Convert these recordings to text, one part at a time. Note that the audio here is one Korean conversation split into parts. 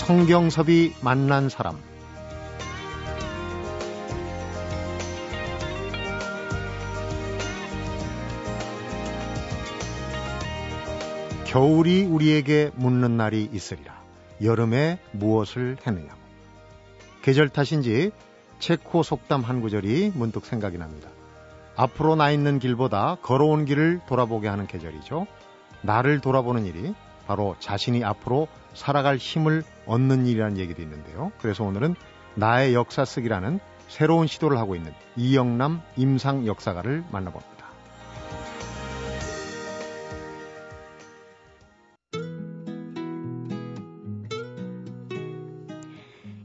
성경섭이 만난 사람 겨울이 우리에게 묻는 날이 있으리라. 여름에 무엇을 했느냐고. 계절 탓인지 체코 속담 한 구절이 문득 생각이 납니다. 앞으로 나 있는 길보다 걸어온 길을 돌아보게 하는 계절이죠. 나를 돌아보는 일이 바로 자신이 앞으로 살아갈 힘을 얻는 일이라는 얘기도 있는데요. 그래서 오늘은 나의 역사 쓰기라는 새로운 시도를 하고 있는 이영남 임상 역사가를 만나봅니다.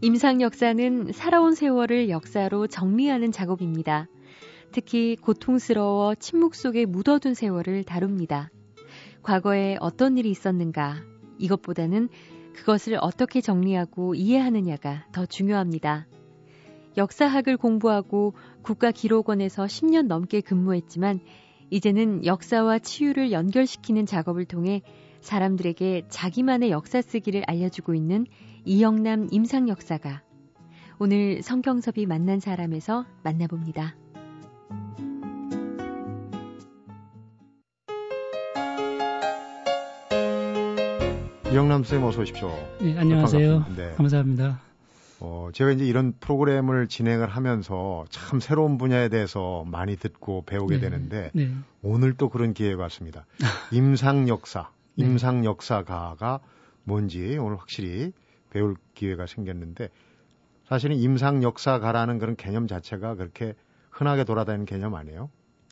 임상 역사는 살아온 세월을 역사로 정리하는 작업입니다. 특히 고통스러워 침묵 속에 묻어둔 세월을 다룹니다. 과거에 어떤 일이 있었는가, 이것보다는 그것을 어떻게 정리하고 이해하느냐가 더 중요합니다. 역사학을 공부하고 국가기록원에서 10년 넘게 근무했지만 이제는 역사와 치유를 연결시키는 작업을 통해 사람들에게 자기만의 역사 쓰기를 알려주고 있는 이영남 임상 역사가 오늘 성경섭이 만난 사람에서 만나봅니다. 이영남 쌤 어서 오십시오. 네, 안녕하세요. 네. 감사합니다. 어, 제가 이제 이런 프로그램을 진행을 하면서 참 새로운 분야에 대해서 많이 듣고 배우게 네, 되는데 네. 오늘 또 그런 기회가 왔습니다. 임상 역사, 네. 임상 역사가가 뭔지 오늘 확실히 배울 기회가 생겼는데 사실은 임상 역사가라는 그런 개념 자체가 그렇게 흔하게 돌아다니는 개념 아니에요?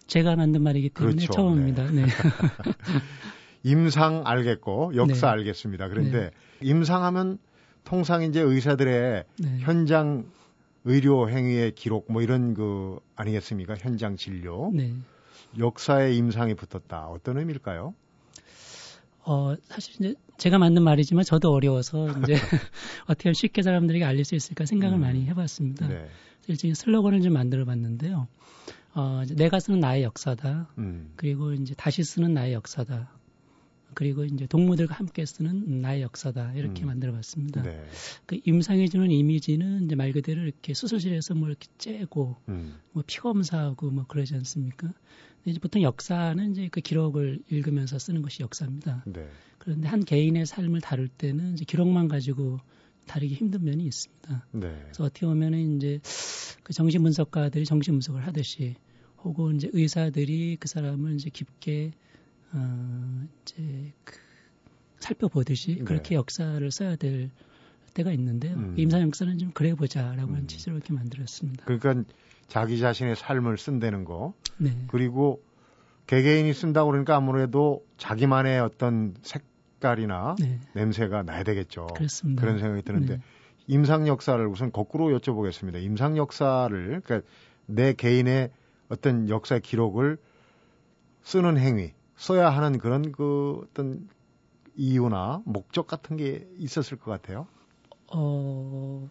제가 만든 말이기 때문에 그렇죠. 처음입니다. 네. 네. 임상 알겠고 역사 네. 알겠습니다. 그런데 네. 임상하면 통상 이제 의사들의 네. 현장 의료 행위의 기록 뭐 이런 그 아니겠습니까? 현장 진료. 네. 역사에 임상이 붙었다. 어떤 의미일까요? 어, 사실 이제 제가 만든 말이지만 저도 어려워서 이제 어떻게 하면 쉽게 사람들에게 알릴 수 있을까 생각을 음. 많이 해봤습니다. 네. 일종의 슬로건을 좀 만들어 봤는데요. 어, 내가 쓰는 나의 역사다. 음. 그리고 이제 다시 쓰는 나의 역사다. 그리고 이제 동무들과 함께 쓰는 나의 역사다 이렇게 음. 만들어봤습니다. 네. 그 임상이 주는 이미지는 이제 말 그대로 이렇게 수술실에서 뭐 이렇게 째고 음. 뭐 피검사하고 뭐 그러지 않습니까? 이제 보통 역사는 이제 그 기록을 읽으면서 쓰는 것이 역사입니다. 네. 그런데 한 개인의 삶을 다룰 때는 이제 기록만 가지고 다루기 힘든 면이 있습니다. 네. 그래서 어떻게 보면은 이제 그 정신 분석가들이 정신 분석을 하듯이 혹은 이제 의사들이 그 사람을 이제 깊게 어 이제 그 살펴보듯이 네. 그렇게 역사를 써야 될 때가 있는데요. 음. 임상 역사는 좀 그래 보자라고 하는 음. 취지로 이렇게 만들었습니다. 그러니까 자기 자신의 삶을 쓴다는 거. 네. 그리고 개개인이 쓴다고 그러니까 아무래도 자기만의 어떤 색깔이나 네. 냄새가 나야 되겠죠. 그렇습니다. 그런 생각이 드는데 네. 임상 역사를 우선 거꾸로 여쭤보겠습니다. 임상 역사를 그러니까 내 개인의 어떤 역사 기록을 쓰는 행위, 써야 하는 그런 그 어떤 이유나 목적 같은 게 있었을 것 같아요. 어,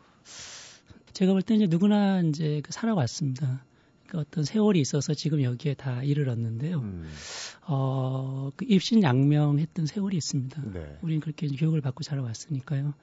제가 볼 때 이제 누구나 이제 그 살아왔습니다. 그 어떤 세월이 있어서 지금 여기에 다 이르렀는데요. 음. 어, 그 입신양명했던 세월이 있습니다. 네. 우리는 그렇게 교육을 받고 자라왔으니까요.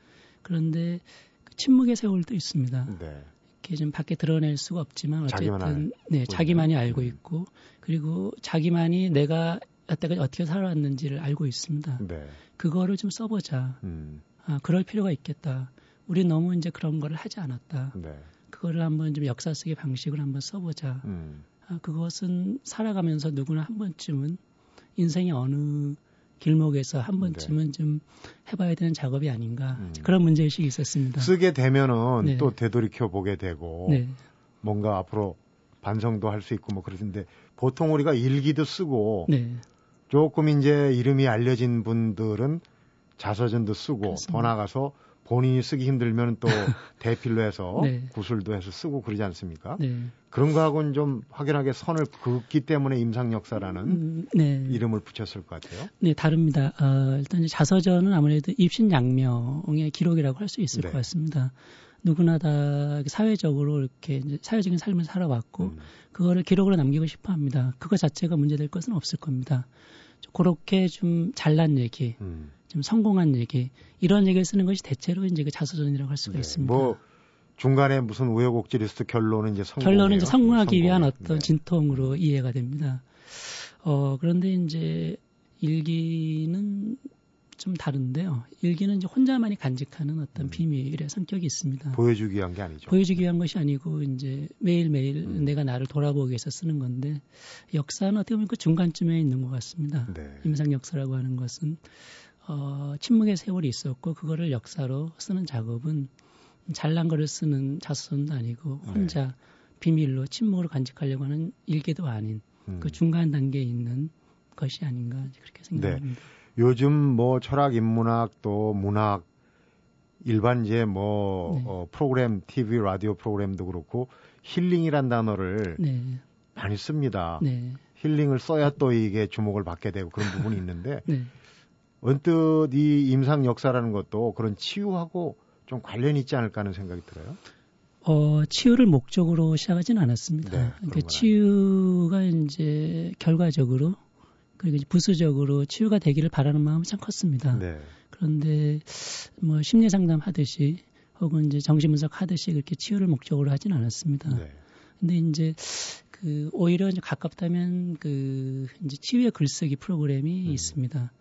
그런데 그 침묵의 세월도 있습니다. 네. 이렇게 좀 밖에 드러낼 수가 없지만 어쨌든 네, 자기만이 알고 음. 있고 그리고 자기만이 내가 여태까지 어떻게 살아왔는지를 알고 있습니다. 네. 그거를 좀 써보자. 음. 아, 그럴 필요가 있겠다. 우리 너무 이제 그런 거를 하지 않았다. 네. 그거를 한번 좀 역사 속의 방식을 한번 써보자. 음. 아, 그것은 살아가면서 누구나 한 번쯤은 인생의 어느 길목에서 한 번쯤은 네. 좀 해봐야 되는 작업이 아닌가 음. 그런 문제의식이 있었습니다. 쓰게 되면은 네. 또 되돌이켜 보게 되고 네. 뭔가 앞으로 반성도 할 수 있고 뭐 그러는데 보통 우리가 일기도 쓰고 네. 조금 이제 이름이 알려진 분들은 자서전도 쓰고 그렇습니다. 더 나가서 본인이 쓰기 힘들면 또 대필로 해서 네. 구술도 해서 쓰고 그러지 않습니까? 네. 그런 거하고는 좀 확연하게 선을 긋기 때문에 임상 역사라는 음, 네. 이름을 붙였을 것 같아요. 네, 다릅니다. 어, 일단 자서전은 아무래도 입신양명의 기록이라고 할 수 있을 네. 것 같습니다. 누구나 다 사회적으로 이렇게 사회적인 삶을 살아왔고 음. 그거를 기록으로 남기고 싶어 합니다. 그거 자체가 문제될 것은 없을 겁니다. 그렇게 좀 잘난 얘기, 음. 좀 성공한 얘기 이런 얘기를 쓰는 것이 대체로 이제 그 자서전이라고 할 수가 네. 있습니다. 뭐 중간에 무슨 우여곡절이 있어도 결론은 이제 성공. 결론은 이제 성공하기 성공. 위한 어떤 네. 진통으로 이해가 됩니다. 어 그런데 이제 일기는 좀 다른데요. 일기는 이제 혼자만이 간직하는 어떤 음. 비밀의 성격이 있습니다. 보여주기 위한 게 아니죠. 보여주기 위한 것이 아니고 이제 매일매일 음. 내가 나를 돌아보기 위해서 쓰는 건데 역사는 어떻게 보면 그 중간쯤에 있는 것 같습니다. 네. 임상 역사라고 하는 것은 어, 침묵의 세월이 있었고 그거를 역사로 쓰는 작업은 잘난 거를 쓰는 자서전도 아니고 네. 혼자 네. 비밀로 침묵으로 간직하려고 하는 일기도 아닌 그 음. 그 중간 단계에 있는 것이 아닌가 그렇게 생각합니다. 네. 요즘 뭐 철학, 인문학 또 문학 일반 이제 뭐 네. 어, 프로그램, TV, 라디오 프로그램도 그렇고 힐링이란 단어를 네. 많이 씁니다. 네. 힐링을 써야 또 이게 주목을 받게 되고 그런 부분이 있는데 네. 언뜻 이 임상 역사라는 것도 그런 치유하고 좀 관련이 있지 않을까 하는 생각이 들어요. 어, 치유를 목적으로 시작하지는 않았습니다. 네, 그러니까 치유가 이제 결과적으로 그리고 이제 부수적으로 치유가 되기를 바라는 마음은 참 컸습니다. 네. 그런데 뭐 심리 상담 하듯이 혹은 이제 정신 분석 하듯이 그렇게 치유를 목적으로 하진 않았습니다. 네. 근데 이제 그 오히려 이제 가깝다면 그 이제 치유의 글쓰기 프로그램이 음. 있습니다.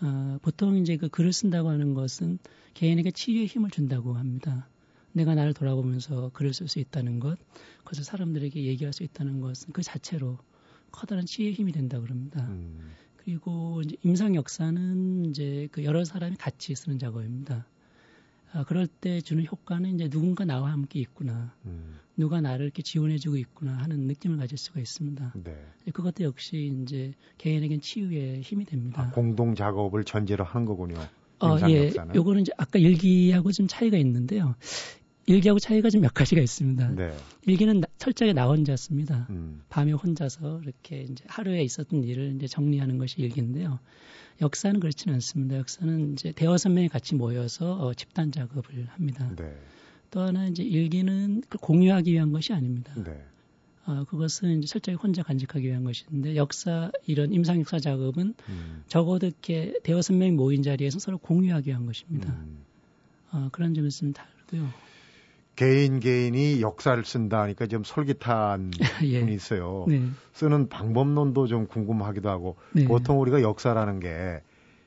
아, 보통 이제 그 글을 쓴다고 하는 것은 개인에게 치유의 힘을 준다고 합니다. 내가 나를 돌아보면서 글을 쓸 수 있다는 것, 그래서 사람들에게 얘기할 수 있다는 것은 그 자체로 커다란 치유의 힘이 된다 그럽니다. 음. 그리고 이제 임상 역사는 이제 그 여러 사람이 같이 쓰는 작업입니다. 아, 그럴 때 주는 효과는 이제 누군가 나와 함께 있구나, 음. 누가 나를 이렇게 지원해주고 있구나 하는 느낌을 가질 수가 있습니다. 네. 그것도 역시 이제 개인에겐 치유의 힘이 됩니다. 아, 공동 작업을 전제로 하는 거군요. 어, 예. 요거는 이제 아까 일기하고 좀 차이가 있는데요. 일기하고 차이가 좀 몇 가지가 있습니다. 네. 일기는 나, 철저하게 나 혼자 씁니다. 음. 밤에 혼자서 이렇게 이제 하루에 있었던 일을 이제 정리하는 것이 일기인데요. 역사는 그렇지는 않습니다. 역사는 이제 대여섯 명이 같이 모여서 어, 집단 작업을 합니다. 네. 또 하나 이제 일기는 공유하기 위한 것이 아닙니다. 네. 어, 그것은 이제 철저히 혼자 간직하기 위한 것인데 역사 이런 임상 역사 작업은 음. 적어도 이렇게 대여섯 명이 모인 자리에서 서로 공유하기 위한 것입니다. 음. 어, 그런 점에서 좀 다르고요. 개인 개인이 역사를 쓴다 하니까 좀 솔깃한 예. 분이 있어요. 네. 쓰는 방법론도 좀 궁금하기도 하고 네. 보통 우리가 역사라는 게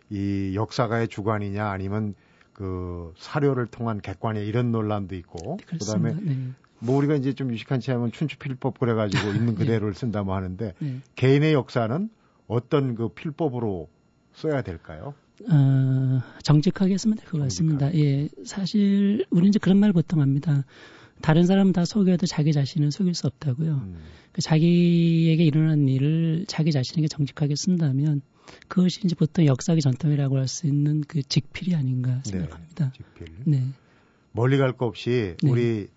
이 역사가의 주관이냐 아니면 그 사료를 통한 객관이냐 이런 논란도 있고 네, 그다음에 네. 뭐 우리가 이제 좀 유식한 체험은 춘추필법 그래가지고 있는 네. 그대로를 쓴다고 하는데 네. 개인의 역사는 어떤 그 필법으로 써야 될까요? 어, 정직하게 했으면 될 것 같습니다. 예, 사실 우리는 이제 그런 말 보통 합니다. 다른 사람 다 속여도 자기 자신은 속일 수 없다고요. 음. 그 자기에게 일어난 일을 자기 자신에게 정직하게 쓴다면 그것이 이제 보통 역사의 전통이라고 할 수 있는 그 직필이 아닌가 네, 생각합니다. 네, 직필. 네. 멀리 갈 거 없이 네. 우리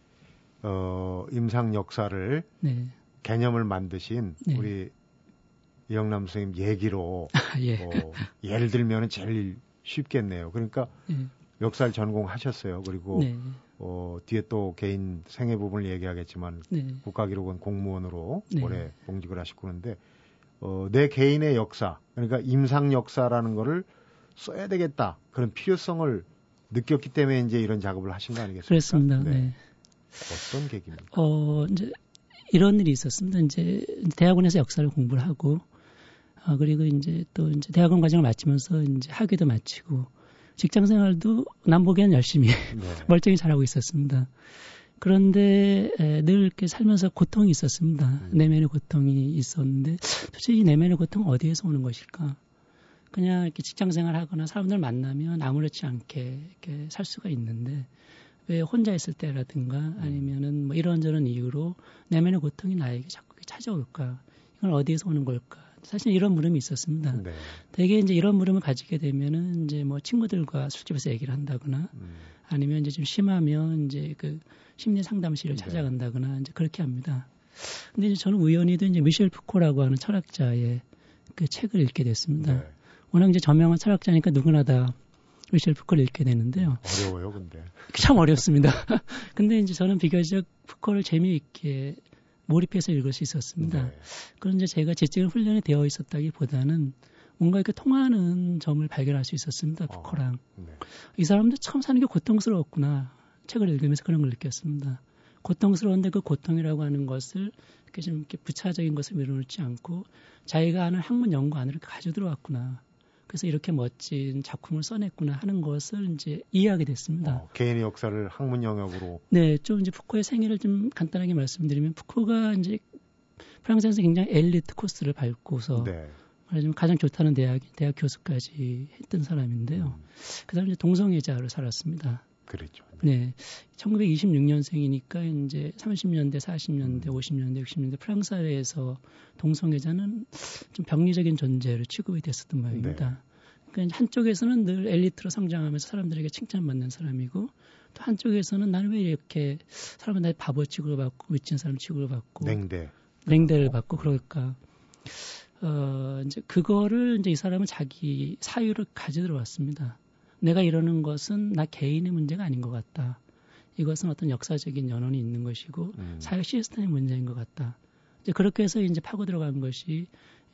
어, 임상 역사를 네. 개념을 만드신 네. 우리 이영남 선생님 얘기로 아, 예. 어, 예를 들면 제일 쉽겠네요. 그러니까 예. 역사를 전공하셨어요. 그리고 네. 어, 뒤에 또 개인 생애 부분을 얘기하겠지만 네. 국가기록원 공무원으로 네. 올해 봉직을 하시고 그런데 어, 내 개인의 역사 그러니까 임상 역사라는 거를 써야 되겠다 그런 필요성을 느꼈기 때문에 이제 이런 작업을 하신 거 아니겠습니까? 그렇습니다. 네. 네. 어떤 계기입니까? 어, 이제 이런 일이 있었습니다. 이제 대학원에서 역사를 공부를 하고 아, 그리고 이제 또 이제 대학원 과정을 마치면서 이제 학위도 마치고 직장 생활도 남보기엔 열심히 네. 멀쩡히 잘하고 있었습니다. 그런데 에, 늘 이렇게 살면서 고통이 있었습니다. 음. 내면의 고통이 있었는데 도대체 이 내면의 고통은 어디에서 오는 것일까? 그냥 이렇게 직장 생활 하거나 사람들 만나면 아무렇지 않게 이렇게 살 수가 있는데 왜 혼자 있을 때라든가 음. 아니면은 뭐 이런저런 이유로 내면의 고통이 나에게 자꾸 찾아올까? 이건 어디에서 오는 걸까? 사실 이런 물음이 있었습니다. 네. 대개 이제 이런 물음을 가지게 되면은 이제 뭐 친구들과 술집에서 얘기를 한다거나 음. 아니면 이제 좀 심하면 이제 그 심리 상담실을 네. 찾아간다거나 이제 그렇게 합니다. 근데 이제 저는 우연히도 이제 미셸 푸코라고 하는 철학자의 그 책을 읽게 됐습니다. 네. 워낙 이제 저명한 철학자니까 누구나 다 미셸 푸코를 읽게 되는데요. 어려워요, 근데. 참 어렵습니다. 근데 이제 저는 비교적 푸코를 재미있게 몰입해서 읽을 수 있었습니다. 네. 그런데 제가 지적인 훈련이 되어 있었다기보다는 뭔가 이렇게 통하는 점을 발견할 수 있었습니다. 어, 푸코랑. 네. 이 사람도 처음 사는 게 고통스러웠구나. 책을 읽으면서 그런 걸 느꼈습니다. 고통스러운데 그 고통이라고 하는 것을 이렇게 좀 이렇게 부차적인 것을 밀어놓지 않고 자기가 아는 학문 연구 안으로 가져 들어왔구나. 그래서 이렇게 멋진 작품을 써냈구나 하는 것을 이제 이해하게 됐습니다. 어, 개인의 역사를 학문 영역으로. 네, 좀 이제 푸코의 생애를 좀 간단하게 말씀드리면 푸코가 이제 프랑스에서 굉장히 엘리트 코스를 밟고서 네. 말하자면 가장 좋다는 대학 대학 교수까지 했던 사람인데요. 음. 그다음에 이제 동성애자로 살았습니다. 그랬죠. 네. 1926년생이니까 이제 30년대, 40년대, 음. 50년대, 60년대 프랑스 사회에서 동성애자는 좀 병리적인 존재로 취급이 됐었던 모양입니다. 네. 그러니까 한쪽에서는 늘 엘리트로 성장하면서 사람들에게 칭찬받는 사람이고 또 한쪽에서는 나는 왜 이렇게 사람은 나의 바보 취급을 받고 미친 사람 취급을 받고 냉대 냉대를 받고 그럴까 어, 이제 그거를 이제 이 사람은 자기 사유를 가져 들어 왔습니다. 내가 이러는 것은 나 개인의 문제가 아닌 것 같다. 이것은 어떤 역사적인 연원이 있는 것이고 음. 사회 시스템의 문제인 것 같다. 이제 그렇게 해서 이제 파고 들어간 것이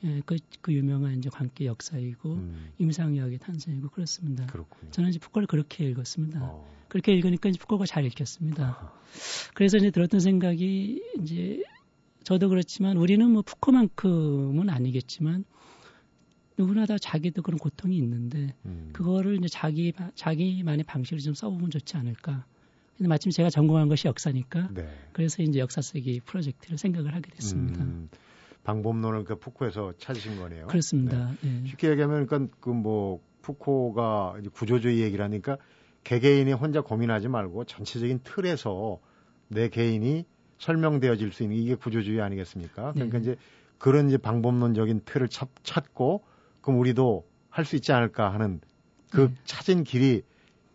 예, 그, 그 유명한 이제 관계 역사이고 음. 임상의학의 탄생이고 그렇습니다. 그렇군요. 저는 이제 푸코를 그렇게 읽었습니다. 어. 그렇게 읽으니까 이제 푸코가 잘 읽혔습니다. 어. 그래서 이제 들었던 생각이 이제 저도 그렇지만 우리는 뭐 푸코만큼은 아니겠지만 누구나 다 자기도 그런 고통이 있는데 음. 그거를 이제 자기 자기만의 방식으로 좀 써보면 좋지 않을까. 근데 마침 제가 전공한 것이 역사니까 네. 그래서 이제 역사 쓰기 프로젝트를 생각을 하게 됐습니다. 음. 방법론을 그 푸코에서 찾으신 거네요. 그렇습니다. 네. 네. 쉽게 얘기하면 그러니까 그뭐 푸코가 구조주의 얘기를 하니까 개개인이 혼자 고민하지 말고 전체적인 틀에서 내 개인이 설명되어질 수 있는 이게 구조주의 아니겠습니까? 그러니까 네. 이제 그런 이제 방법론적인 틀을 찾, 찾고 그럼 우리도 할 수 있지 않을까 하는 그 네. 찾은 길이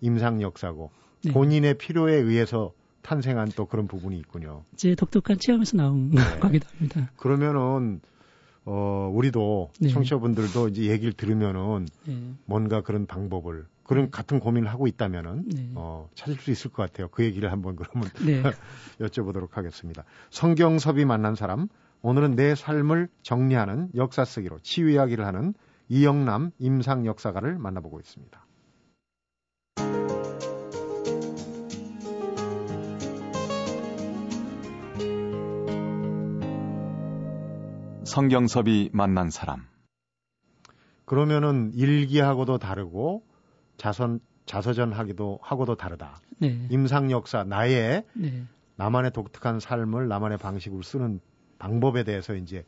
임상 역사고 네. 본인의 필요에 의해서 탄생한 또 그런 부분이 있군요. 제 독특한 체험에서 나온 네. 거기도 합니다. 그러면은 어 우리도 네. 청취자분들도 이제 얘기를 들으면은 네. 뭔가 그런 방법을 그런 같은 고민을 하고 있다면은 네. 어, 찾을 수 있을 것 같아요. 그 얘기를 한번 그러면 네. 여쭤보도록 하겠습니다. 성경섭이 만난 사람 오늘은 내 삶을 정리하는 역사 쓰기로 치유 이야기를 하는 이영남 임상 역사가를 만나보고 있습니다. 성경섭이 만난 사람. 그러면은 일기하고도 다르고 자선 자서전하기도 하고도 다르다. 네. 임상 역사 나의 네. 나만의 독특한 삶을 나만의 방식으로 쓰는 방법에 대해서 이제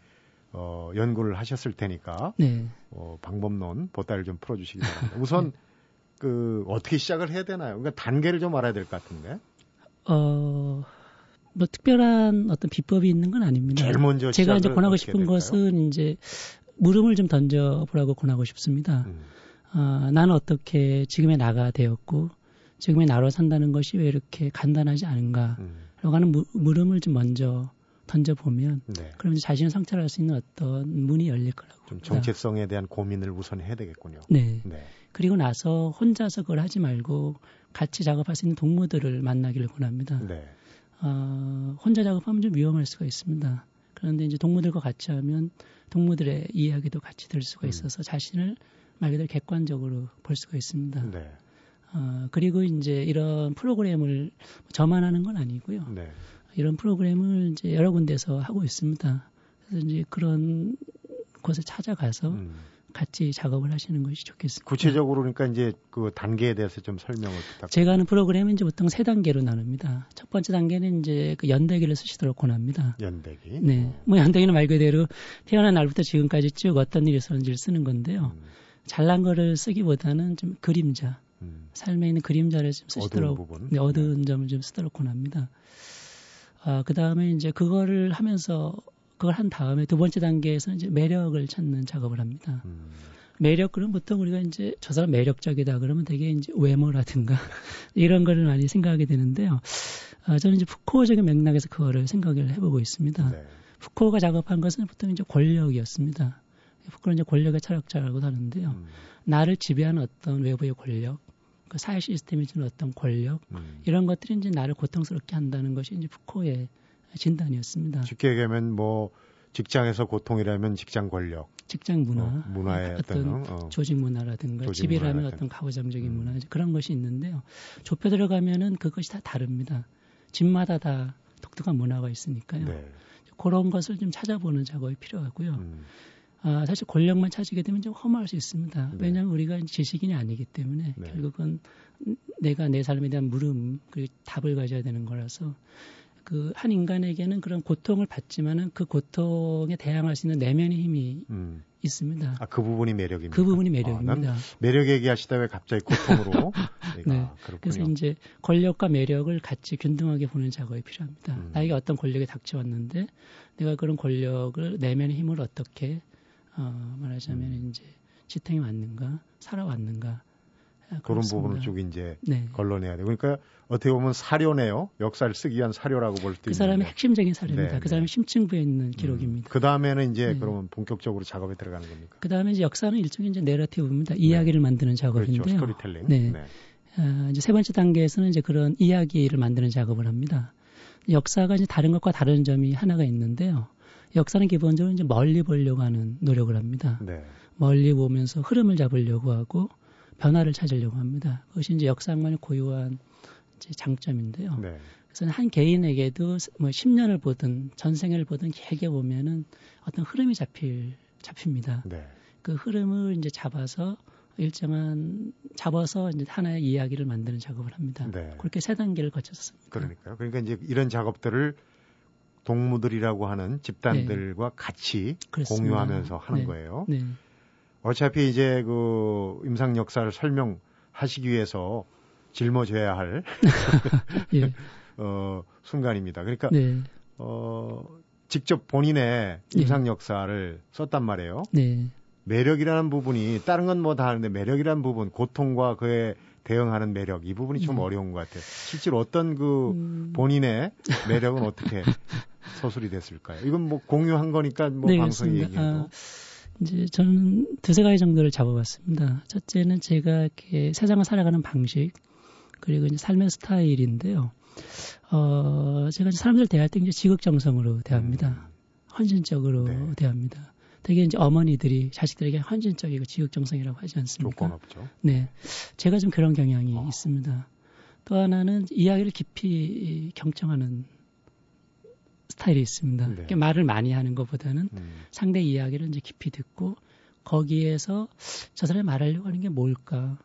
어, 연구를 하셨을 테니까 네. 어, 방법론 보따리를 좀 풀어주시기 바랍니다. 우선 네. 그 어떻게 시작을 해야 되나요? 그러니까 단계를 좀 알아야 될 것 같은데. 어, 뭐 특별한 어떤 비법이 있는 건 아닙니다. 제일 먼저 제가 이제 권하고 싶은 될까요? 것은 이제 물음을 좀 던져보라고 권하고 싶습니다. 음. 어, 나는 어떻게 지금의 나가 되었고 지금의 나로 산다는 것이 왜 이렇게 간단하지 않은가? 음. 라고 하는 무, 물음을 좀 먼저 던져보면 네. 그러면 자신을 성찰할 수 있는 어떤 문이 열릴 거라고 좀 정체성에 대한 고민을 우선 해야 되겠군요. 네. 네. 그리고 나서 혼자서 그걸 하지 말고 같이 작업할 수 있는 동무들을 만나기를 권합니다. 네. 어, 혼자 작업하면 좀 위험할 수가 있습니다. 그런데 이제 동무들과 같이 하면 동무들의 이야기도 같이 들을 수가 음. 있어서 음. 자신을 말 그대로 객관적으로 볼 수가 있습니다. 네. 어, 그리고 이제 이런 프로그램을 저만 하는 건 아니고요. 네. 이런 프로그램을 이제 여러 군데서 하고 있습니다. 그래서 이제 그런 곳에 찾아가서 음. 같이 작업을 하시는 것이 좋겠습니다. 구체적으로 그러니까 이제 그 단계에 대해서 좀 설명을 부탁드립니다. 제가 하는 프로그램은 이제 보통 세 단계로 나눕니다. 첫 번째 단계는 이제 그 연대기를 쓰시도록 권합니다. 연대기? 네. 뭐 연대기는 말 그대로 태어난 날부터 지금까지 쭉 어떤 일이 있었는지를 쓰는 건데요. 음. 잘난 거를 쓰기보다는 좀 그림자, 음. 삶에 있는 그림자를 좀 쓰시도록 어두운, 부분. 네, 어두운 네. 점을 좀 쓰도록 권합니다. 아, 그 다음에 이제 그거를 하면서 그걸 한 다음에 두 번째 단계에서는 이제 매력을 찾는 작업을 합니다. 음. 매력 그럼 보통 우리가 이제 저 사람 매력적이다 그러면 되게 이제 외모라든가 이런 거를 많이 생각하게 되는데요. 아, 저는 이제 푸코적인 맥락에서 그거를 생각을 해보고 있습니다. 네. 푸코가 작업한 것은 보통 이제 권력이었습니다. 푸코는 이제 권력의 철학자라고 하는데요. 음. 나를 지배하는 어떤 외부의 권력, 그 사회 시스템이 주는 어떤 권력 음. 이런 것들이 이제 나를 고통스럽게 한다는 것이 이제 푸코의 진단이었습니다. 쉽게 얘기하면 뭐 직장에서 고통이라면 직장 권력, 직장 문화, 어, 문화의 어떤, 어떤 어. 조직 문화라든가 조직 집이라면 문화 어떤 가부장적인 음. 문화 그런 것이 있는데요. 좁혀 들어가면은 그것이 다 다릅니다. 집마다 다 독특한 문화가 있으니까요. 네. 그런 것을 좀 찾아보는 작업이 필요하고요. 음. 아, 사실 권력만 찾게 되면 좀 허무할 수 있습니다. 네. 왜냐하면 우리가 지식인이 아니기 때문에 네. 결국은 내가 내 삶에 대한 물음, 그 답을 가져야 되는 거라서 그 한 인간에게는 그런 고통을 받지만은 그 고통에 대항할 수 있는 내면의 힘이 음. 있습니다. 아, 그 부분이 매력입니다. 그 부분이 매력입니다. 아, 매력 얘기하시다 왜 갑자기 고통으로? 네. 그래서 이제 권력과 매력을 같이 균등하게 보는 작업이 필요합니다. 음. 나에게 어떤 권력이 닥쳐왔는데 내가 그런 권력을 내면의 힘을 어떻게 어, 말하자면 음. 이제 지탱해 왔는가, 살아왔는가. 그런 그렇습니다. 부분을 쭉 이제 네. 걸러내야 돼요. 그러니까 어떻게 보면 사료네요. 역사를 쓰기 위한 사료라고 볼 수 있는. 그 사람의 핵심적인 사료입니다. 네, 그 사람의 네. 심층부에 있는 음. 기록입니다. 음. 그 다음에는 이제 네. 그러면 본격적으로 작업에 들어가는 겁니까? 그 다음에 이제 역사는 일종의 이제 내러티브입니다. 이야기를 만드는 작업인데요. 그렇죠. 스토리텔링. 네. 네. 아, 이제 세 번째 단계에서는 이제 그런 이야기를 만드는 작업을 합니다. 역사가 이제 다른 것과 다른 점이 하나가 있는데요. 역사는 기본적으로 이제 멀리 보려고 하는 노력을 합니다. 네. 멀리 보면서 흐름을 잡으려고 하고 변화를 찾으려고 합니다. 그것이 이제 역사학만의 고유한 이제 장점인데요. 네. 그래서 한 개인에게도 뭐 10년을 보든 전생을 보든 길게 보면은 어떤 흐름이 잡힐 잡힙니다. 네. 그 흐름을 이제 잡아서 일정한 잡아서 이제 하나의 이야기를 만드는 작업을 합니다. 네. 그렇게 세 단계를 거쳤습니다. 그러니까요. 그러니까 이제 이런 작업들을 동무들이라고 하는 집단들과 네. 같이 그렇습니다. 공유하면서 하는 네. 거예요. 네. 어차피 이제 그 임상 역사를 설명하시기 위해서 짊어져야 할 예. 어, 순간입니다. 그러니까 네. 어, 직접 본인의 네. 임상 역사를 썼단 말이에요. 네. 매력이라는 부분이 다른 건 뭐 다 하는데 매력이라는 부분, 고통과 그에 대응하는 매력 이 부분이 좀 음. 어려운 것 같아요. 실제로 어떤 그 음. 본인의 매력은 어떻게 서술이 됐을까요? 이건 뭐 공유한 거니까 뭐 네, 방송 얘기해도. 아, 이제 저는 두세 가지 정도를 잡아봤습니다. 첫째는 제가 이렇게 세상을 살아가는 방식 그리고 이제 삶의 스타일인데요. 어, 제가 사람들 대할 때 이제 지극정성으로 대합니다. 음. 헌신적으로 네. 대합니다. 되게 이제 어머니들이 자식들에게 헌신적이고 지극정성이라고 하지 않습니까? 조건 없죠. 네. 제가 좀 그런 경향이 어. 있습니다. 또 하나는 이야기를 깊이 경청하는 스타일이 있습니다. 네. 그러니까 말을 많이 하는 것보다는 음. 상대 이야기를 이제 깊이 듣고 거기에서 저 사람이 말하려고 하는 게 뭘까?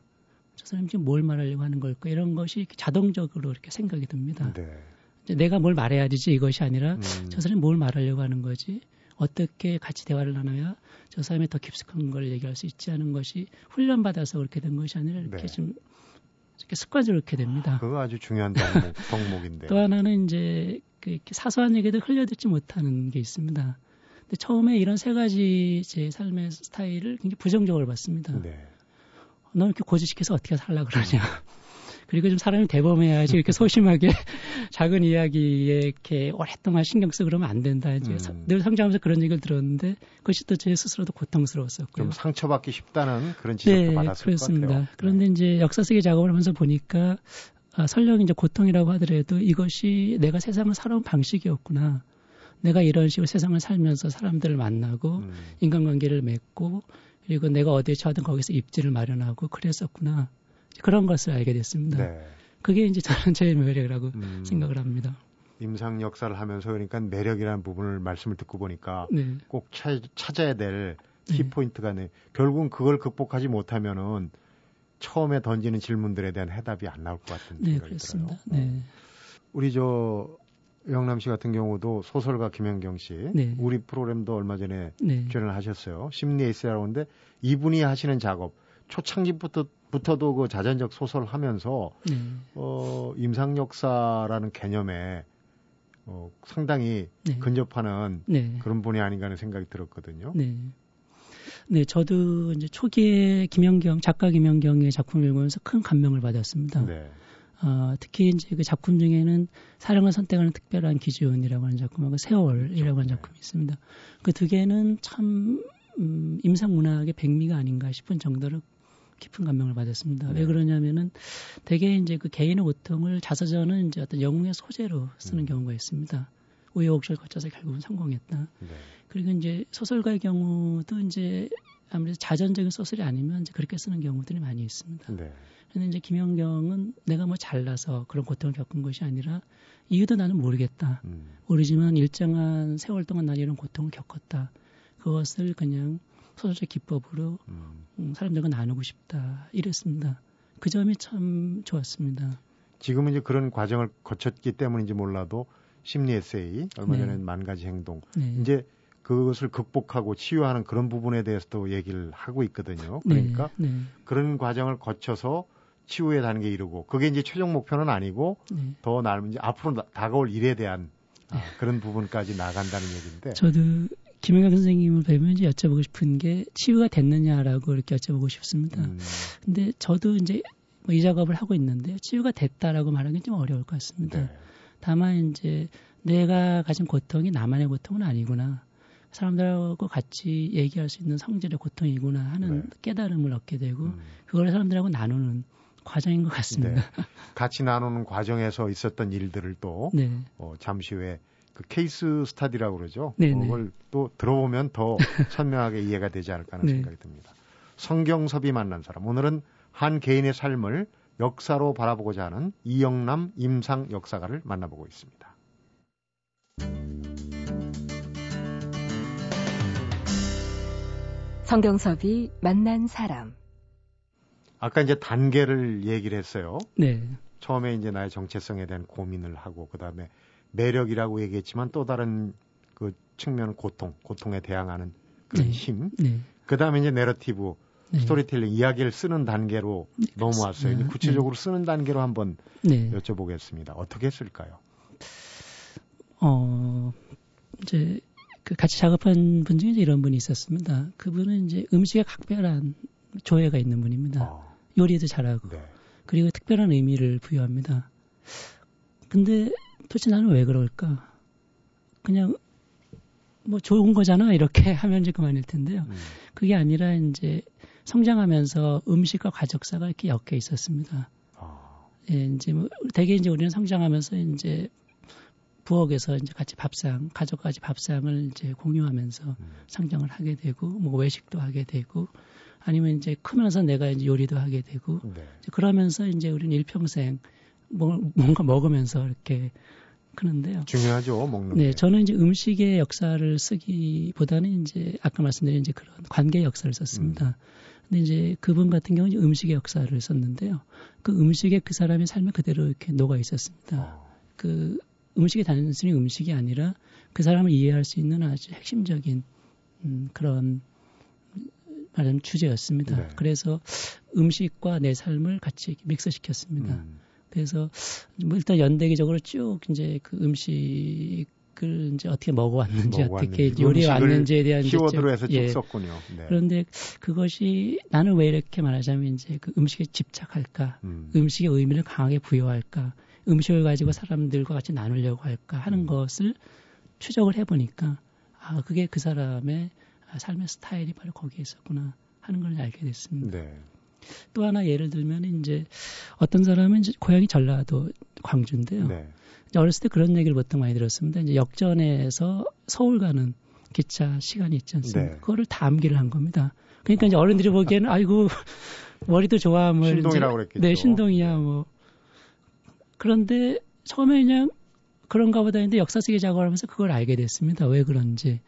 저 사람이 지금 뭘 말하려고 하는 걸까? 이런 것이 자동적으로 이렇게 생각이 듭니다. 네. 이제 내가 뭘 말해야 되지 이것이 아니라 음. 저 사람이 뭘 말하려고 하는 거지? 어떻게 같이 대화를 나눠야 저 사람이 더 깊숙한 걸 얘기할 수 있지 않은 것이 훈련받아서 그렇게 된 것이 아니라 이렇게 네. 좀 이렇게 습관적으로 그렇게 됩니다. 그거 아주 중요한 덕목, 덕목 인데. 또 하나는 이제 그 사소한 얘기도 흘려듣지 못하는 게 있습니다. 근데 처음에 이런 세 가지 제 삶의 스타일을 굉장히 부정적으로 봤습니다. 네. 너 이렇게 고지시켜서 어떻게 살라 그러냐. 그리고 좀 사람이 대범해야지 이렇게 소심하게 작은 이야기에 이렇게 오랫동안 신경 쓰고 그러면 안 된다. 이제 음. 늘 성장하면서 그런 얘기를 들었는데 그것이 또 제 스스로도 고통스러웠었고요. 좀 상처받기 쉽다는 그런 지적도 네, 받았을 그렇습니다. 그런데 네. 이제 역사 쓰기 작업을 하면서 보니까 아, 설령 이제 고통이라고 하더라도 이것이 내가 세상을 살아온 방식이었구나. 내가 이런 식으로 세상을 살면서 사람들을 만나고 음. 인간관계를 맺고 그리고 내가 어디에 처하든 거기서 입지를 마련하고 그랬었구나. 그런 것을 알게 됐습니다. 네. 그게 이제 저는 제일 매력이라고 음. 생각을 합니다. 임상 역사를 하면서 그러니까 매력이라는 부분을 말씀을 듣고 보니까 네. 꼭 차, 찾아야 될 키포인트가 네. 결국은 그걸 극복하지 못하면은 처음에 던지는 질문들에 대한 해답이 안 나올 것 같은 네, 생각이 그렇습니다. 들어요. 네. 우리 저 영남 씨 같은 경우도 소설가 김현경 씨, 네. 우리 프로그램도 얼마 전에 네. 출연을 하셨어요. 심리 에이스라고 하는데 이분이 하시는 작업 초창기부터 부터도 그 자전적 소설 하면서 네. 어, 임상 역사라는 개념에 어, 상당히 네. 근접하는 네. 그런 분이 아닌가 하는 생각이 들었거든요. 네. 네, 저도 이제 초기에 김영경 작가 김영경의 작품을 읽으면서 큰 감명을 받았습니다. 네. 어, 특히 이제 그 작품 중에는 사랑을 선택하는 특별한 기준이라고 하는 작품하고 세월이라고 하는 작품이 있습니다. 그 두 개는 참 음, 임상 문학의 백미가 아닌가 싶은 정도로 깊은 감명을 받았습니다. 네. 왜 그러냐면은 대개 이제 그 개인의 고통을 자서전은 이제 어떤 영웅의 소재로 쓰는 음. 경우가 있습니다. 우여곡절 거쳐서 결국은 성공했다. 네. 그리고 이제 소설가의 경우도 이제 아무래도 자전적인 소설이 아니면 이제 그렇게 쓰는 경우들이 많이 있습니다. 네. 그런데 이제 김영경은 내가 뭐 잘나서 그런 고통을 겪은 것이 아니라 이유도 나는 모르겠다. 음. 모르지만 일정한 세월 동안 난 이런 고통을 겪었다. 그것을 그냥 소설적 기법으로 음. 음. 사람들과 나누고 싶다. 이랬습니다. 그 점이 참 좋았습니다. 지금은 이제 그런 과정을 거쳤기 때문인지 몰라도 심리 에세이, 얼마 전에 네. 만 가지 행동, 네. 이제 그것을 극복하고 치유하는 그런 부분에 대해서도 얘기를 하고 있거든요. 네. 그러니까 네. 그런 과정을 거쳐서 치유의 단계에 이르고 그게 이제 최종 목표는 아니고 네. 더 나름 이제 앞으로 다가올 일에 대한 아, 네. 그런 부분까지 나간다는 얘기인데. 저도 김영경 선생님을 뵈면 이제 여쭤보고 싶은 게 치유가 됐느냐라고 이렇게 여쭤보고 싶습니다. 음. 근데 저도 이제 뭐 이 작업을 하고 있는데 치유가 됐다라고 말하기는 좀 어려울 것 같습니다. 네. 다만 이제 내가 가진 고통이 나만의 고통은 아니구나. 사람들하고 같이 얘기할 수 있는 성질의 고통이구나 하는 네. 깨달음을 얻게 되고 음. 그걸 사람들하고 나누는 과정인 것 같습니다. 네. 같이 나누는 과정에서 있었던 일들을 또 네. 어, 잠시 후에 그 케이스 스타디라고 그러죠. 네네. 네. 그걸 또 들어보면 더 선명하게 이해가 되지 않을까 하는 네. 생각이 듭니다. 성경섭이 만난 사람. 오늘은 한 개인의 삶을 역사로 바라보고자 하는 이영남 임상 역사가를 만나보고 있습니다. 성경섭이 만난 사람. 아까 이제 단계를 얘기를 했어요. 네. 처음에 이제 나의 정체성에 대한 고민을 하고 그다음에 매력이라고 얘기했지만 또 다른 그 측면은 고통, 고통에 대항하는 그런 네. 힘. 네. 그다음에 이제 내러티브 네. 스토리텔링 이야기를 쓰는 단계로 네, 넘어왔어요. 이제 구체적으로 네. 쓰는 단계로 한번 네. 여쭤보겠습니다. 어떻게 했을까요? 어 이제 그 같이 작업한 분 중에 이런 분이 있었습니다. 그분은 이제 음식에 각별한 조예가 있는 분입니다. 어. 요리도 잘하고 네. 그리고 특별한 의미를 부여합니다. 근데 도대체 나는 왜 그럴까? 그냥 뭐 좋은 거잖아 이렇게 하면 이제 그만일 텐데요. 음. 그게 아니라 이제 성장하면서 음식과 가족사가 이렇게 엮여 있었습니다. 아. 예, 이제 뭐 대개 이제 우리는 성장하면서 이제 부엌에서 이제 같이 밥상, 가족까지 밥상을 이제 공유하면서 음. 성장을 하게 되고, 뭐 외식도 하게 되고, 아니면 이제 크면서 내가 이제 요리도 하게 되고, 네. 이제 그러면서 이제 우리는 일평생 뭐, 뭔가 먹으면서 이렇게 크는데요. 중요하죠, 먹는 네, 게. 저는 이제 음식의 역사를 쓰기보다는 이제 아까 말씀드린 이제 그런 관계 역사를 썼습니다. 음. 근데 이제 그분 같은 경우는 음식의 역사를 썼는데요. 그 음식에 그 사람의 삶에 그대로 이렇게 녹아 있었습니다. 어. 그 음식이 단순히 음식이 아니라 그 사람을 이해할 수 있는 아주 핵심적인 음, 그런 말하자면 주제였습니다. 네. 그래서 음식과 내 삶을 같이 믹스시켰습니다. 음. 그래서 뭐 일단 연대기적으로 쭉 이제 그 음식 음식을 이제 어떻게 먹어왔는지, 어떻게 요리해 왔는지에 대한 키워드로 해서 쭉 예. 썼군요. 네. 그런데 그것이 나는 왜 이렇게 말하자면 이제 그 음식에 집착할까, 음. 식의 의미를 강하게 부여할까, 음식을 가지고 사람들과 같이 나누려고 할까 하는 음. 것을 추적을 해보니까 아 그게 그 사람의 삶의 스타일이 바로 거기에 있었구나 하는 걸 알게 됐습니다. 네. 또 하나 예를 들면 이제 어떤 사람은 이제 고향이 전라도 광주인데요. 네. 어렸을 때 그런 얘기를 보통 많이 들었습니다. 이제 역전에서 서울 가는 기차 시간이 있지 않습니까? 네. 그거를 다 암기를 한 겁니다. 그러니까 이제 어른들이 보기에는 아이고 머리도 좋아 뭐 신동이라고 그랬겠죠. 네, 신동이야 뭐. 그런데 처음에 그냥 그런가 보다 했는데 역사 쓰기 작업을 하면서 그걸 알게 됐습니다. 왜 그런지.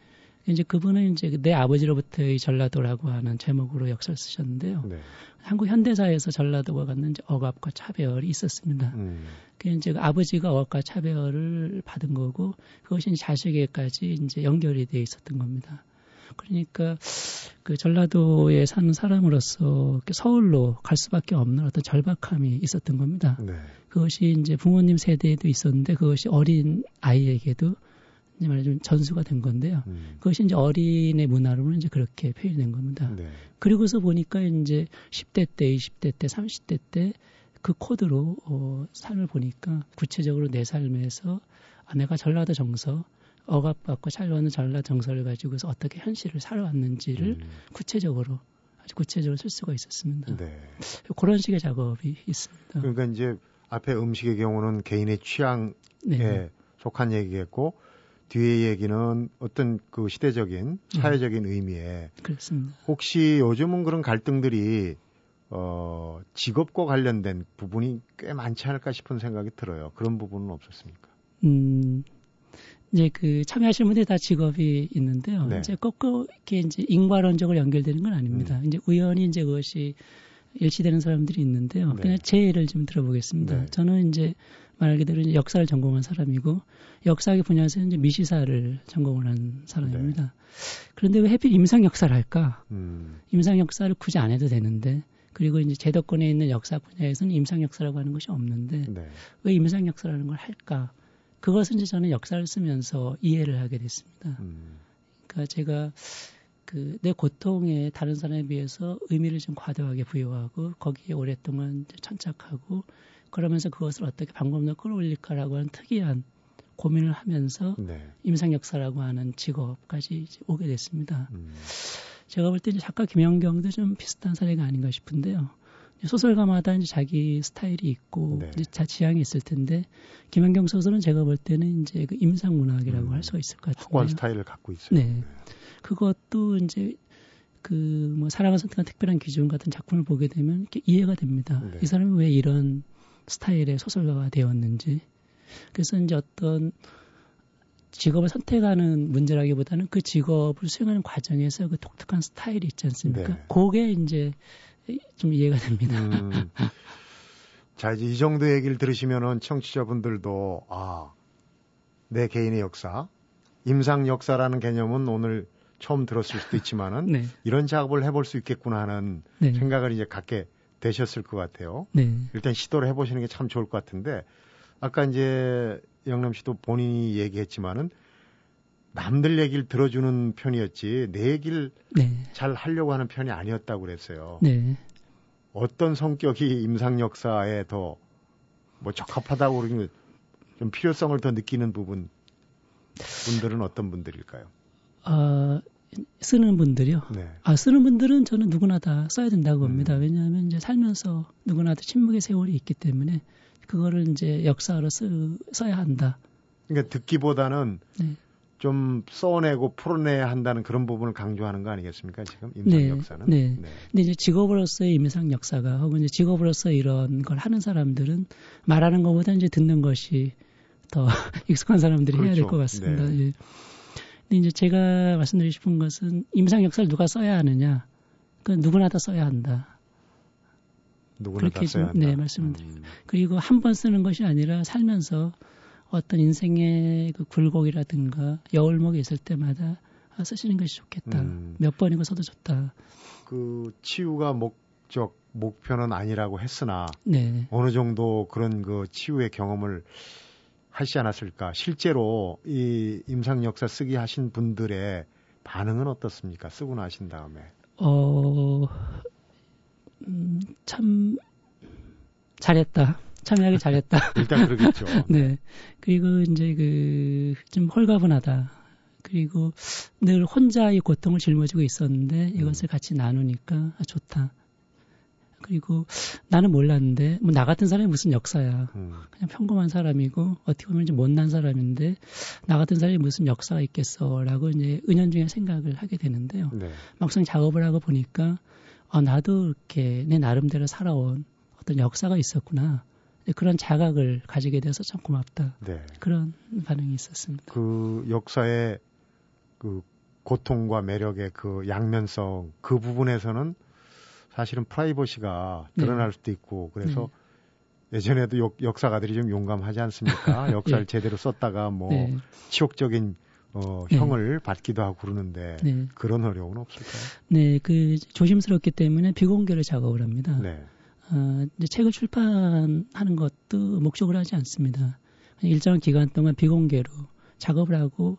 이제 그분은 이제 내 아버지로부터의 전라도라고 하는 제목으로 역사를 쓰셨는데요. 네. 한국 현대사에서 전라도가 갖는 이제 억압과 차별이 있었습니다. 음. 그 이제 그 아버지가 억압과 차별을 받은 거고 그것이 자식에게까지 이제 연결이 돼 있었던 겁니다. 그러니까 그 전라도에 사는 사람으로서 서울로 갈 수밖에 없는 어떤 절박함이 있었던 겁니다. 네. 그것이 이제 부모님 세대에도 있었는데 그것이 어린 아이에게도 이제 말하자면 전수가 된 건데요. 음. 그것이 이제 어린의 문화로는 이제 그렇게 표현된 겁니다. 네. 그리고서 보니까 이제 10대 때, 20대 때, 30대 때 그 코드로 어, 삶을 보니까 구체적으로 내 삶에서 아, 내가 전라도 정서, 억압받고 살려오는 전라도 정서를 가지고서 어떻게 현실을 살아왔는지를 음. 구체적으로 아주 구체적으로 쓸 수가 있었습니다. 네. 그런 식의 작업이 있습니다. 그러니까 이제 앞에 음식의 경우는 개인의 취향에 네. 속한 얘기겠고 뒤에 얘기는 어떤 그 시대적인 사회적인 음. 의미에 그렇습니다. 혹시 요즘은 그런 갈등들이 어, 직업과 관련된 부분이 꽤 많지 않을까 싶은 생각이 들어요. 그런 부분은 없었습니까? 음, 이제 그 참여하시는 분들이 다 직업이 있는데요. 네. 이제 거꾸로 이렇게 이제 인과론적으로 연결되는 건 아닙니다. 음. 이제 우연히 이제 그것이 일치되는 사람들이 있는데요. 네. 그냥 제 예를 좀 들어보겠습니다. 네. 저는 이제 말 그대로 역사를 전공한 사람이고 역사학의 분야에서 이제 미시사를 전공을 한 사람입니다. 네. 그런데 왜 해필 임상 역사를 할까? 음. 임상 역사를 굳이 안 해도 되는데 그리고 이제 제도권에 있는 역사 분야에서는 임상 역사라고 하는 것이 없는데 네. 왜 임상 역사라는 걸 할까? 그것은 이제 저는 역사를 쓰면서 이해를 하게 됐습니다. 음. 그러니까 제가 그 내 고통에 다른 사람에 비해서 의미를 좀 과도하게 부여하고 거기에 오랫동안 천착하고 그러면서 그것을 어떻게 방법으로 끌어올릴까라고 하는 특이한 고민을 하면서 네. 임상 역사라고 하는 직업까지 오게 됐습니다. 음. 제가 볼 때 이제 작가 김영경도 좀 비슷한 사례가 아닌가 싶은데요. 소설가마다 이제 자기 스타일이 있고 네. 이제 자 지향이 있을 텐데 김현경 소설은 제가 볼 때는 이제 그 임상 문학이라고 음, 할 수가 있을 것 같아요. 확고한 스타일을 갖고 있어요. 네. 네. 그것도 이제 그 뭐 사랑을 선택한 특별한 기준 같은 작품을 보게 되면 이해가 됩니다. 네. 이 사람이 왜 이런 스타일의 소설가가 되었는지. 그래서 이제 어떤 직업을 선택하는 문제라기보다는 그 직업을 수행하는 과정에서 그 독특한 스타일이 있지 않습니까? 네. 그게 이제 좀 이해가 됩니다. 음. 자, 이제 이 정도 얘기를 들으시면은 청취자분들도 아, 내 개인의 역사, 임상 역사라는 개념은 오늘 처음 들었을 수도 있지만은 네. 이런 작업을 해볼 수 있겠구나 하는 네. 생각을 이제 갖게 되셨을 것 같아요. 네. 일단 시도를 해보시는 게 참 좋을 것 같은데 아까 이제 영남 씨도 본인이 얘기했지만은 남들 얘기를 들어주는 편이었지 내 얘기를 네. 잘 하려고 하는 편이 아니었다고 그랬어요. 네. 어떤 성격이 임상 역사에 더 뭐 적합하다고 그러면 좀 필요성을 더 느끼는 부분 분들은 어떤 분들일까요? 아 쓰는 분들이요. 네. 아 쓰는 분들은 저는 누구나 다 써야 된다고 봅니다. 음. 왜냐하면 이제 살면서 누구나 다 침묵의 세월이 있기 때문에 그거를 이제 역사로 쓰, 써야 한다. 그러니까 듣기보다는 네. 좀 써내고 풀어내야 한다는 그런 부분을 강조하는 거 아니겠습니까? 지금 임상 네, 역사는. 네. 네. 근데 이제 직업으로서의 임상 역사가 혹은 이제 직업으로서 이런 걸 하는 사람들은 말하는 것보다 이제 듣는 것이 더 익숙한 사람들이 그렇죠. 해야 될 것 같습니다. 네. 예. 근데 이제 제가 말씀드리고 싶은 것은 임상 역사를 누가 써야 하느냐? 그 누구나 다 써야 한다. 누구나 그렇게 다 써야 한다. 네, 말씀을 드립니다. 음. 그리고 한 번 쓰는 것이 아니라 살면서 어떤 인생의 그 굴곡이라든가 여울목이 있을 때마다 아, 쓰시는 것이 좋겠다. 음. 몇 번이고 써도 좋다. 그 치유가 목적 목표는 아니라고 했으나 네. 어느 정도 그런 그 치유의 경험을 하시지 않았을까? 실제로 이 임상 역사 쓰기 하신 분들의 반응은 어떻습니까? 쓰고 나신 다음에. 어, 음, 참 잘했다. 참여하기 잘했다. 일단 그러겠죠. 네. 그리고 이제 그 좀 홀가분하다. 그리고 늘 혼자 이 고통을 짊어지고 있었는데 이것을 음. 같이 나누니까 아, 좋다. 그리고 나는 몰랐는데 뭐 나 같은 사람이 무슨 역사야. 음. 그냥 평범한 사람이고 어떻게 보면 좀 못난 사람인데 나 같은 사람이 무슨 역사가 있겠어라고 이제 은연중에 생각을 하게 되는데요. 네. 막상 작업을 하고 보니까 아 나도 이렇게 내 나름대로 살아온 어떤 역사가 있었구나. 그런 자각을 가지게 돼서 참 고맙다. 네. 그런 반응이 있었습니다. 그 역사의 그 고통과 매력의 그 양면성 그 부분에서는 사실은 프라이버시가 네. 드러날 네. 수도 있고 그래서 네. 예전에도 역, 역사가들이 좀 용감하지 않습니까? 역사를 네. 제대로 썼다가 뭐 네. 치욕적인 어, 네. 형을 받기도 하고 그러는데 그런 어려움은 없을까요? 네, 그 조심스럽기 때문에 비공개를 작업을 합니다. 네. 어, 이제 책을 출판하는 것도 목적을 하지 않습니다. 일정한 기간 동안 비공개로 작업을 하고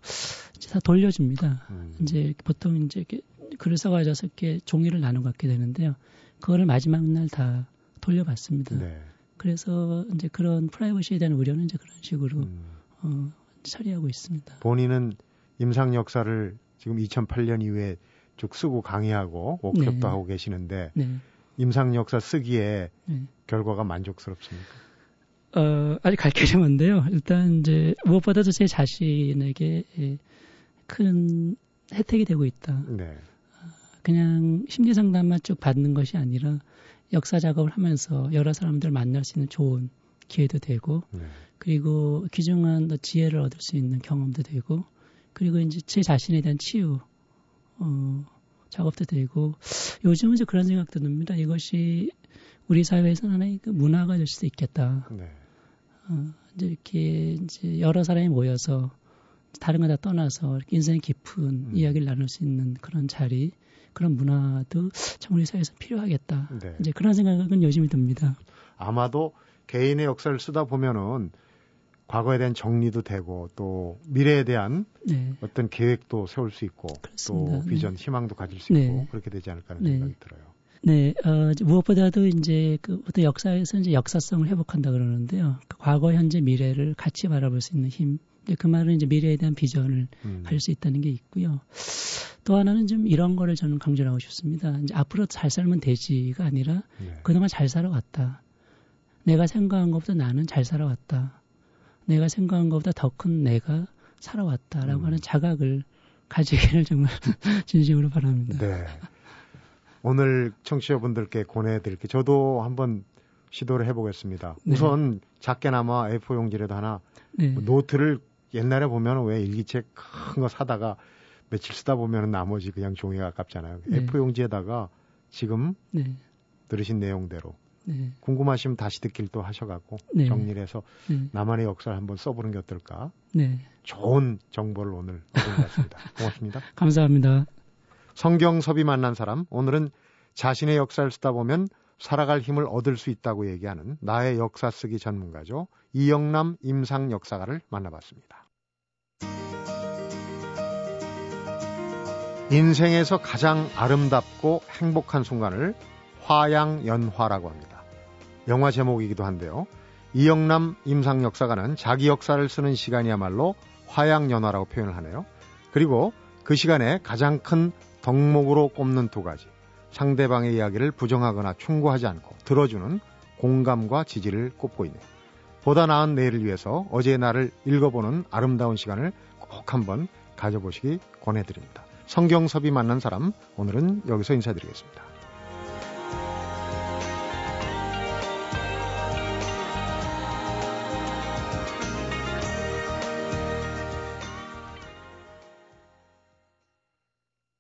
이제 다 돌려줍니다. 음. 이제 보통 이제 이렇게 글을 써가지고 이렇게 종이를 나눠 갖게 되는데요. 그거를 마지막 날 다 돌려받습니다. 네. 그래서 이제 그런 프라이버시에 대한 우려는 이제 그런 식으로 음. 어, 처리하고 있습니다. 본인은 임상 역사를 지금 2008년 이후에 쭉 쓰고 강의하고 워크숍도 네. 하고 계시는데 네. 임상 역사 쓰기에 네. 결과가 만족스럽습니까? 어, 아직 갈 길이 먼데요. 일단 이제 무엇보다도 제 자신에게 예, 큰 혜택이 되고 있다. 네. 그냥 심리 상담만 쭉 받는 것이 아니라 역사 작업을 하면서 여러 사람들 만날 수 있는 좋은 기회도 되고 네. 그리고 귀중한 지혜를 얻을 수 있는 경험도 되고 그리고 이제 제 자신에 대한 치유 어, 작업도 되고 요즘은 이제 그런 생각도 듭니다. 이것이 우리 사회에서 하나의 그 문화가 될 수도 있겠다. 네. 어, 이제 이렇게 이제 여러 사람이 모여서 다른 거 다 떠나서 인생의 깊은 음. 이야기를 나눌 수 있는 그런 자리, 그런 문화도 참 우리 사회에서 필요하겠다. 네. 이제 그런 생각은 요즘이 듭니다. 아마도 개인의 역사를 쓰다 보면은 과거에 대한 정리도 되고 또 미래에 대한 네. 어떤 계획도 세울 수 있고 그렇습니다. 또 비전, 네. 희망도 가질 수 있고 네. 그렇게 되지 않을까 하는 네. 생각이 들어요. 네, 어, 무엇보다도 이제 그 어떤 역사에서 이제 역사성을 회복한다 그러는데요. 그 과거, 현재, 미래를 같이 바라볼 수 있는 힘. 그 말은 이제 미래에 대한 비전을 음. 가질 수 있다는 게 있고요. 또 하나는 좀 이런 거를 저는 강조하고 싶습니다. 이제 앞으로 잘 살면 되지가 아니라 네. 그동안 잘 살아왔다. 내가 생각한 것보다 나는 잘 살아왔다. 내가 생각한 것보다 더 큰 내가 살아왔다라고 음. 하는 자각을 가지기를 정말 진심으로 바랍니다. 네. 오늘 청취자분들께 권해드릴게요. 저도 한번 시도를 해보겠습니다. 네. 우선 작게나마 A4 용지라도 하나 네. 뭐 노트를 옛날에 보면 왜 일기책 큰 거 사다가 며칠 쓰다 보면 나머지 그냥 종이가 아깝잖아요. 네. A4 용지에다가 지금 네. 들으신 내용대로 네. 궁금하시면 다시 듣길 또 하셔갖고 네. 정리를 해서 네. 나만의 역사를 한번 써보는 게 어떨까? 네. 좋은 정보를 오늘 얻은 것 같습니다. 고맙습니다. 감사합니다. 성경섭이 만난 사람 오늘은 자신의 역사를 쓰다 보면 살아갈 힘을 얻을 수 있다고 얘기하는 나의 역사 쓰기 전문가죠. 이영남 임상 역사가를 만나봤습니다. 인생에서 가장 아름답고 행복한 순간을 화양연화라고 합니다. 영화 제목이기도 한데요. 이영남 임상 역사가는 자기 역사를 쓰는 시간이야말로 화양연화라고 표현을 하네요. 그리고 그 시간에 가장 큰 덕목으로 꼽는 두 가지. 상대방의 이야기를 부정하거나 충고하지 않고 들어주는 공감과 지지를 꼽고 있네요. 보다 나은 내일을 위해서 어제의 날을 읽어보는 아름다운 시간을 꼭 한번 가져보시기 권해드립니다. 성경섭이 만난 사람, 오늘은 여기서 인사드리겠습니다.